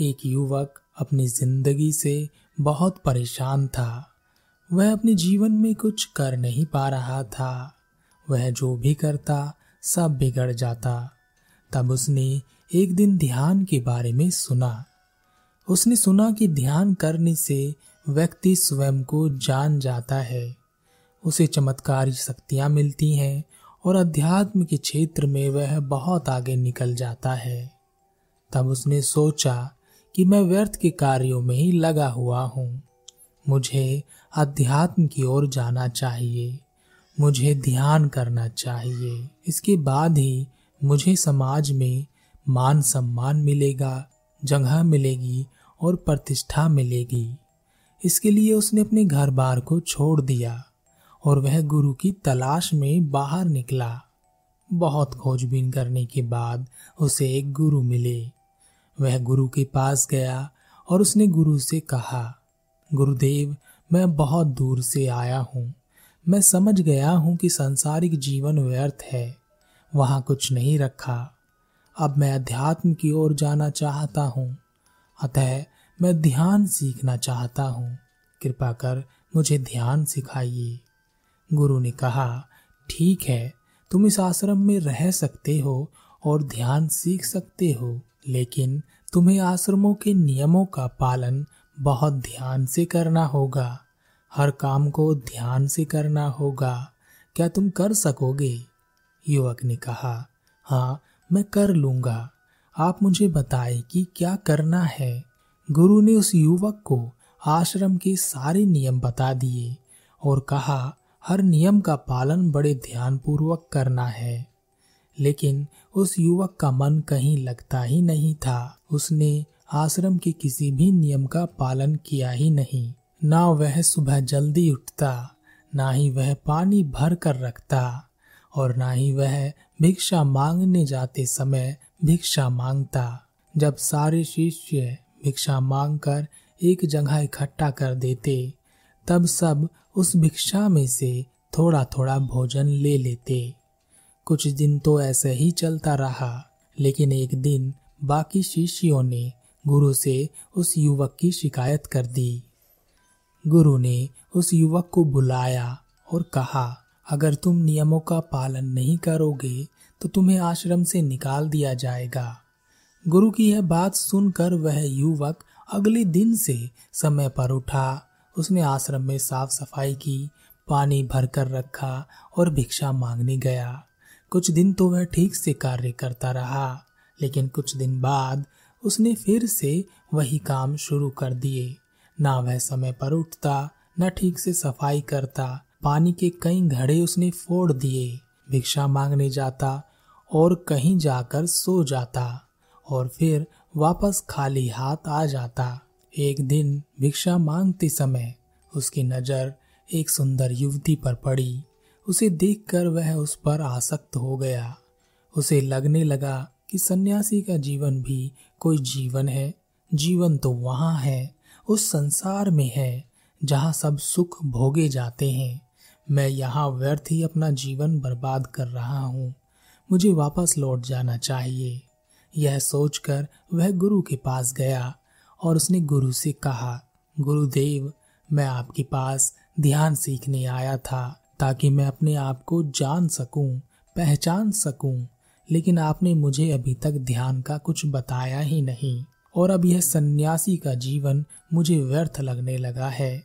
एक युवक अपनी ज़िंदगी से बहुत परेशान था। वह अपने जीवन में कुछ कर नहीं पा रहा था। वह जो भी करता, सब बिगड़ जाता। तब उसने एक दिन ध्यान के बारे में सुना। उसने सुना कि ध्यान करने से व्यक्ति स्वयं को जान जाता है। उसे चमत्कारी शक्तियाँ मिलती हैं और अध्यात्म के क्षेत्र में वह बहुत आगे निकल जाता है। तब उसने सोचा कि मैं व्यर्थ के कार्यों में ही लगा हुआ हूँ। मुझे अध्यात्म की ओर जाना चाहिए। मुझे ध्यान करना चाहिए। इसके बाद ही मुझे समाज में मान सम्मान मिलेगा, जगह मिलेगी और प्रतिष्ठा मिलेगी। इसके लिए उसने अपने घर बार को छोड़ दिया और वह गुरु की तलाश में बाहर निकला। बहुत खोजबीन करने के बाद उसे एक गुरु मिले। वह गुरु के पास गया और उसने गुरु से कहा, गुरुदेव, मैं बहुत दूर से आया हूँ। मैं समझ गया हूँ कि सांसारिक जीवन व्यर्थ है, वहाँ कुछ नहीं रखा। अब मैं अध्यात्म की ओर जाना चाहता हूँ। अतः मैं ध्यान सीखना चाहता हूँ। कृपा कर मुझे ध्यान सिखाइए। गुरु ने कहा, ठीक है, तुम इस आश्रम में रह सकते हो और ध्यान सीख सकते हो। लेकिन तुम्हें आश्रमों के नियमों का पालन बहुत ध्यान से करना होगा। हर काम को ध्यान से करना होगा। क्या तुम कर सकोगे? युवक ने कहा हाँ मैं कर लूँगा। आप मुझे बताए कि क्या करना है। गुरु ने उस युवक को आश्रम के सारे नियम बता दिए और कहा, हर नियम का पालन बड़े ध्यान पूर्वक करना है। लेकिन उस युवक का मन कहीं लगता ही नहीं था। उसने आश्रम के किसी भी नियम का पालन किया ही नहीं। ना वह सुबह जल्दी उठता, ना ही वह पानी भर कर रखता, और ना ही वह भिक्षा मांगने जाते समय भिक्षा माँगता। जब सारे शिष्य भिक्षा मांगकर एक जगह इकट्ठा कर देते, तब सब उस भिक्षा में से थोड़ा थोड़ा भोजन ले लेते। कुछ दिन तो ऐसे ही चलता रहा, लेकिन एक दिन बाकी शिष्यों ने गुरु से उस युवक की शिकायत कर दी। गुरु ने उस युवक को बुलाया और कहा, अगर तुम नियमों का पालन नहीं करोगे तो तुम्हें आश्रम से निकाल दिया जाएगा। गुरु की यह बात सुनकर वह युवक अगले दिन से समय पर उठा, उसने आश्रम में साफ़ सफ़ाई की, पानी भरकर रखा और भिक्षा मांगने गया। कुछ दिन तो वह ठीक से कार्य करता रहा, लेकिन कुछ दिन बाद उसने फिर से वही काम शुरू कर दिए। ना वह समय पर उठता, न ठीक से सफ़ाई करता, पानी के कई घड़े उसने फोड़ दिए, भिक्षा मांगने जाता और कहीं जाकर सो जाता और फिर वापस खाली हाथ आ जाता। एक दिन भिक्षा मांगते समय उसकी नज़र एक सुंदर युवती पर पड़ी। उसे देखकर वह उस पर आसक्त हो गया। उसे लगने लगा कि सन्यासी का जीवन भी कोई जीवन है, जीवन तो वहाँ है, उस संसार में है, जहाँ सब सुख भोगे जाते हैं। मैं यहाँ व्यर्थ ही अपना जीवन बर्बाद कर रहा हूँ। मुझे वापस लौट जाना चाहिए। यह सोचकर वह गुरु के पास गया और उसने गुरु से कहा, गुरुदेव, मैं आपके पास ध्यान सीखने आया था। ताकि मैं अपने आप को जान सकूँ, पहचान सकूँ, लेकिन आपने मुझे अभी तक ध्यान का कुछ बताया ही नहीं। और अब यह सन्यासी का जीवन मुझे व्यर्थ लगने लगा है।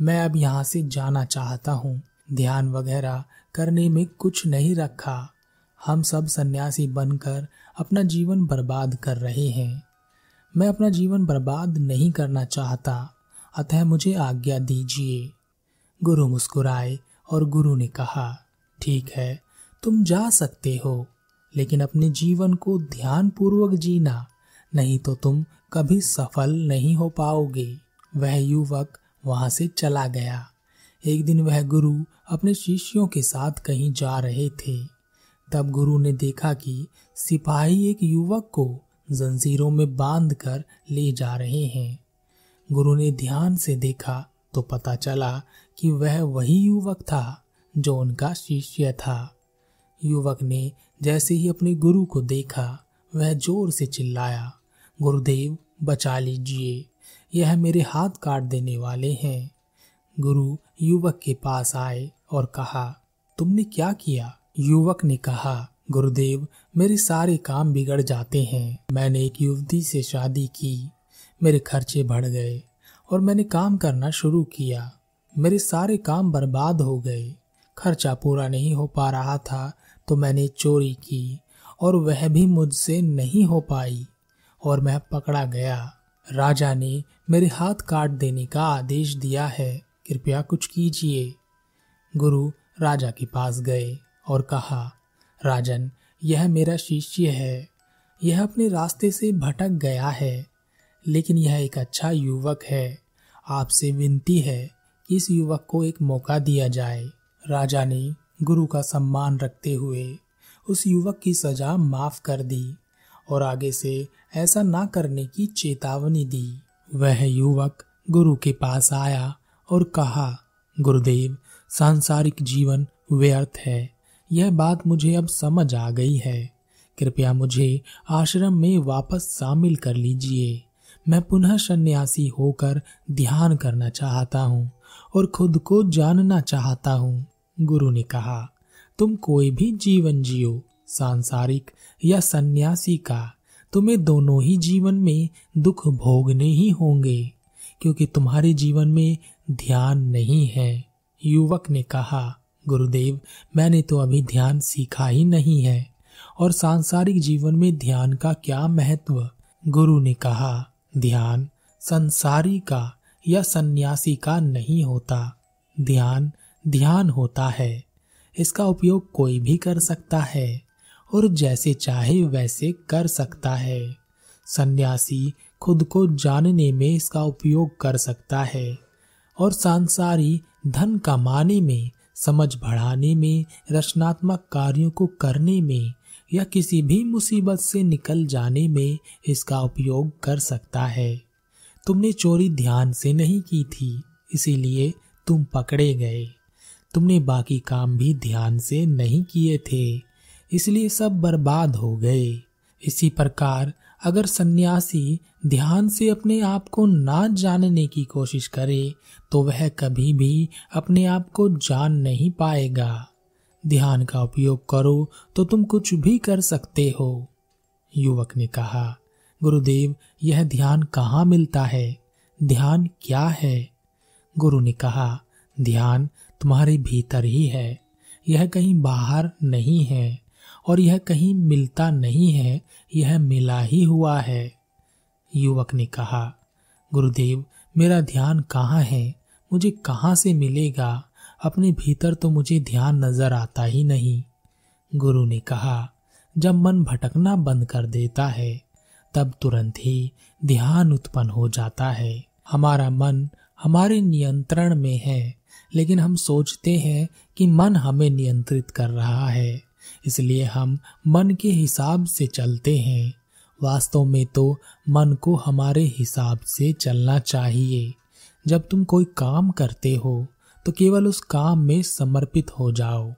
मैं अब यहाँ से जाना चाहता हूँ। ध्यान वगैरह करने में कुछ नहीं रखा। हम सब सन्यासी बनकर अपना जीवन बर्बाद कर रहे हैं। मैं अपना जीवन बर्बाद नहीं करना चाहता। अतः मुझे आज्ञा दीजिए। गुरु मुस्कुराए। और गुरु ने कहा, ठीक है, तुम जा सकते हो, लेकिन अपने जीवन को ध्यान पूर्वक जीना, नहीं तो तुम कभी सफल नहीं हो पाओगे। वह युवक वहाँ से चला गया। एक दिन वह गुरु अपने शिष्यों के साथ कहीं जा रहे थे। तब गुरु ने देखा कि सिपाही एक युवक को जंजीरों में बाँध कर ले जा रहे हैं। गुरु ने ध्यान से देखा तो पता चला कि वह वही युवक था जो उनका शिष्य था। युवक ने जैसे ही अपने गुरु को देखा, वह ज़ोर से चिल्लाया, गुरुदेव, बचा लीजिए, यह मेरे हाथ काट देने वाले हैं। गुरु युवक के पास आए और कहा, तुमने क्या किया? युवक ने कहा, गुरुदेव, मेरे सारे काम बिगड़ जाते हैं। मैंने एक युवती से शादी की, मेरे खर्चे बढ़ गए और मैंने काम करना शुरू किया। मेरे सारे काम बर्बाद हो गए। खर्चा पूरा नहीं हो पा रहा था तो मैंने चोरी की और वह भी मुझसे नहीं हो पाई और मैं पकड़ा गया। राजा ने मेरे हाथ काट देने का आदेश दिया है। कृपया कुछ कीजिए। गुरु राजा के पास गए और कहा, राजन, यह मेरा शिष्य है। यह अपने रास्ते से भटक गया है, लेकिन यह एक अच्छा युवक है। आपसे विनती है इस युवक को एक मौका दिया जाए। राजा ने गुरु का सम्मान रखते हुए उस युवक की सजा माफ़ कर दी और आगे से ऐसा ना करने की चेतावनी दी। वह युवक गुरु के पास आया और कहा, गुरुदेव, सांसारिक जीवन व्यर्थ है। यह बात मुझे अब समझ आ गई है। कृपया मुझे आश्रम में वापस शामिल कर लीजिए। मैं पुनः सन्यासी होकर ध्यान करना चाहता हूँ। और खुद को जानना चाहता हूँ। गुरु ने कहा, तुम कोई भी जीवन जियो, सांसारिक या सन्यासी का, तुम्हें दोनों ही जीवन में दुख भोगने ही होंगे, क्योंकि तुम्हारे जीवन में ध्यान नहीं है। युवक ने कहा, गुरुदेव, मैंने तो अभी ध्यान सीखा ही नहीं है, और सांसारिक जीवन में ध्यान का क्या महत्व? गुरु ने कहा, ध्यान संसारी का या सन्यासी का नहीं होता। ध्यान ध्यान होता है। इसका उपयोग कोई भी कर सकता है, और जैसे चाहे वैसे कर सकता है। सन्यासी खुद को जानने में इसका उपयोग कर सकता है, और सांसारी धन कमाने में, समझ बढ़ाने में, रचनात्मक कार्यों को करने में, या किसी भी मुसीबत से निकल जाने में इसका उपयोग कर सकता है। तुमने चोरी ध्यान से नहीं की थी, इसीलिए तुम पकड़े गए। तुमने बाकी काम भी ध्यान से नहीं किए थे, इसलिए सब बर्बाद हो गए। इसी प्रकार, अगर सन्यासी ध्यान से अपने आप को ना जानने की कोशिश करे तो वह कभी भी अपने आप को जान नहीं पाएगा। ध्यान का उपयोग करो तो तुम कुछ भी कर सकते हो। युवक ने कहा गुरुदेव, यह ध्यान कहाँ मिलता है? ध्यान क्या है? गुरु ने कहा, ध्यान तुम्हारे भीतर ही है। यह कहीं बाहर नहीं है और यह कहीं मिलता नहीं है, यह मिला ही हुआ है। युवक ने कहा, गुरुदेव, मेरा ध्यान कहाँ है? मुझे कहाँ से मिलेगा? अपने भीतर तो मुझे ध्यान नज़र आता ही नहीं। गुरु ने कहा, जब मन भटकना बंद कर देता है तब तुरंत ही ध्यान उत्पन्न हो जाता है। हमारा मन हमारे नियंत्रण में है, लेकिन हम सोचते हैं कि मन हमें नियंत्रित कर रहा है, इसलिए हम मन के हिसाब से चलते हैं। वास्तव में तो मन को हमारे हिसाब से चलना चाहिए। जब तुम कोई काम करते हो तो केवल उस काम में समर्पित हो जाओ।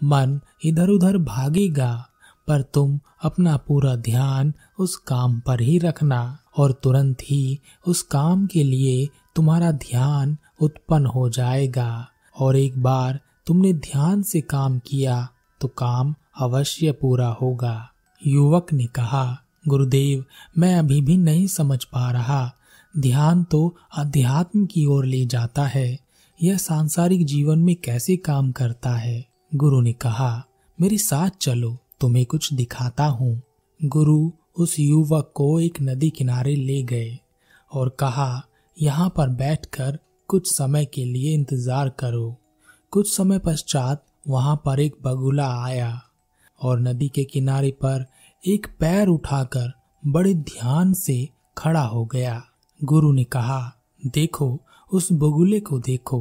मन इधर उधर भागेगा पर तुम अपना पूरा ध्यान उस काम पर ही रखना और तुरंत ही उस काम के लिए तुम्हारा ध्यान उत्पन्न हो जाएगा। और एक बार तुमने ध्यान से काम किया तो काम अवश्य पूरा होगा। युवक ने कहा, गुरुदेव, मैं अभी भी नहीं समझ पा रहा। ध्यान तो अध्यात्म की ओर ले जाता है। यह सांसारिक जीवन में कैसे काम करता है? गुरु ने कहा, मेरे साथ चलो। तुम्हें कुछ दिखाता हूँ। गुरु उस युवक को एक नदी किनारे ले गए और कहा, यहाँ पर बैठकर कुछ समय के लिए इंतज़ार करो। कुछ समय पश्चात वहाँ पर एक बगुला आया और नदी के किनारे पर एक पैर उठाकर बड़े ध्यान से खड़ा हो गया। गुरु ने कहा, देखो, उस बगुले को देखो,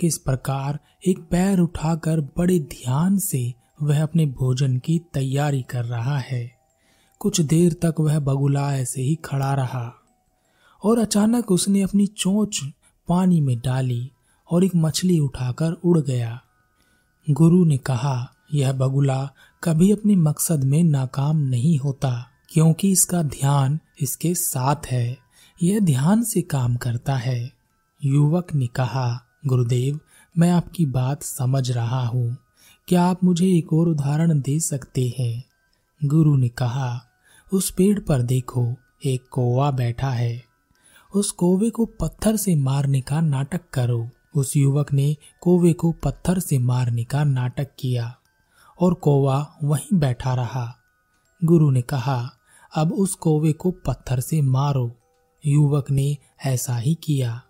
किस प्रकार एक पैर उठाकर बड़े ध्यान से वह अपने भोजन की तैयारी कर रहा है। कुछ देर तक वह बगुला ऐसे ही खड़ा रहा और अचानक उसने अपनी चोंच पानी में डाली और एक मछली उठाकर उड़ गया। गुरु ने कहा, यह बगुला कभी अपने मकसद में नाकाम नहीं होता, क्योंकि इसका ध्यान इसके साथ है। यह ध्यान से काम करता है। युवक ने कहा, गुरुदेव, मैं आपकी बात समझ रहा हूँ। क्या आप मुझे एक और उदाहरण दे सकते हैं? गुरु ने कहा, उस पेड़ पर देखो, एक कौवा बैठा है। उस कौवे को पत्थर से मारने का नाटक करो। उस युवक ने कौवे को पत्थर से मारने का नाटक किया और कौवा वहीं बैठा रहा। गुरु ने कहा, अब उस कौवे को पत्थर से मारो। युवक ने ऐसा ही किया,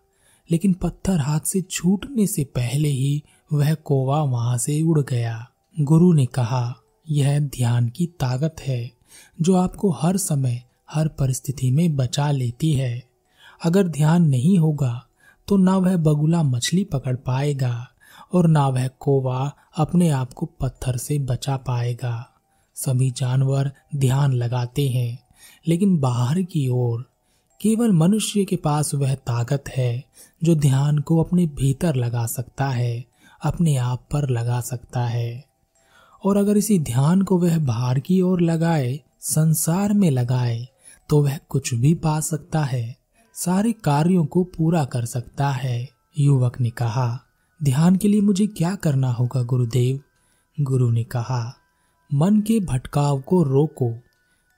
लेकिन पत्थर हाथ से छूटने से पहले ही वह कौवा वहाँ से उड़ गया। गुरु ने कहा, यह ध्यान की ताकत है, जो आपको हर समय, हर परिस्थिति में बचा लेती है। अगर ध्यान नहीं होगा तो ना वह बगुला मछली पकड़ पाएगा, और ना वह कोवा अपने आप को पत्थर से बचा पाएगा। सभी जानवर ध्यान लगाते हैं, लेकिन बाहर की ओर, केवल मनुष्य के पास वह ताकत है, जो ध्यान को अपने भीतर लगा सकता है। अपने आप पर लगा सकता है। और अगर इसी ध्यान को वह बाहर की ओर लगाए, संसार में लगाए तो वह कुछ भी पा सकता है। सारे कार्यों को पूरा कर सकता है, युवक ने कहा। ध्यान के लिए मुझे क्या करना होगा, गुरुदेव? गुरु ने कहा, मन के भटकाव को रोको।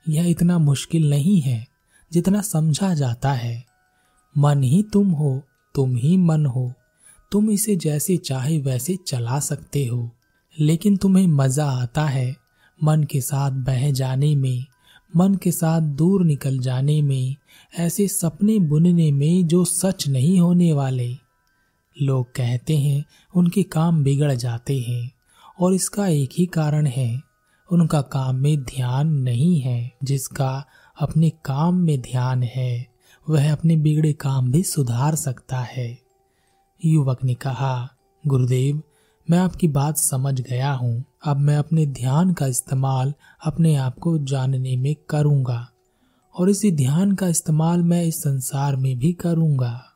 यह इतना मुश्किल नहीं है, जितना समझा जाता है। मन ही तुम हो, तुम ही मन हो। तुम इसे जैसे चाहे वैसे चला सकते हो। लेकिन तुम्हें मज़ा आता है मन के साथ बह जाने में, मन के साथ दूर निकल जाने में, ऐसे सपने बुनने में जो सच नहीं होने वाले। लोग कहते हैं, उनके काम बिगड़ जाते हैं, और इसका एक ही कारण है, उनका काम में ध्यान नहीं है, जिसका अपने काम में ध्यान है, वह अपने बिगड़े काम भी सुधार सकता है। युवक ने कहा, गुरुदेव, मैं आपकी बात समझ गया हूँ। अब मैं अपने ध्यान का इस्तेमाल अपने आप को जानने में करूँगा और इसी ध्यान का इस्तेमाल मैं इस संसार में भी करूँगा।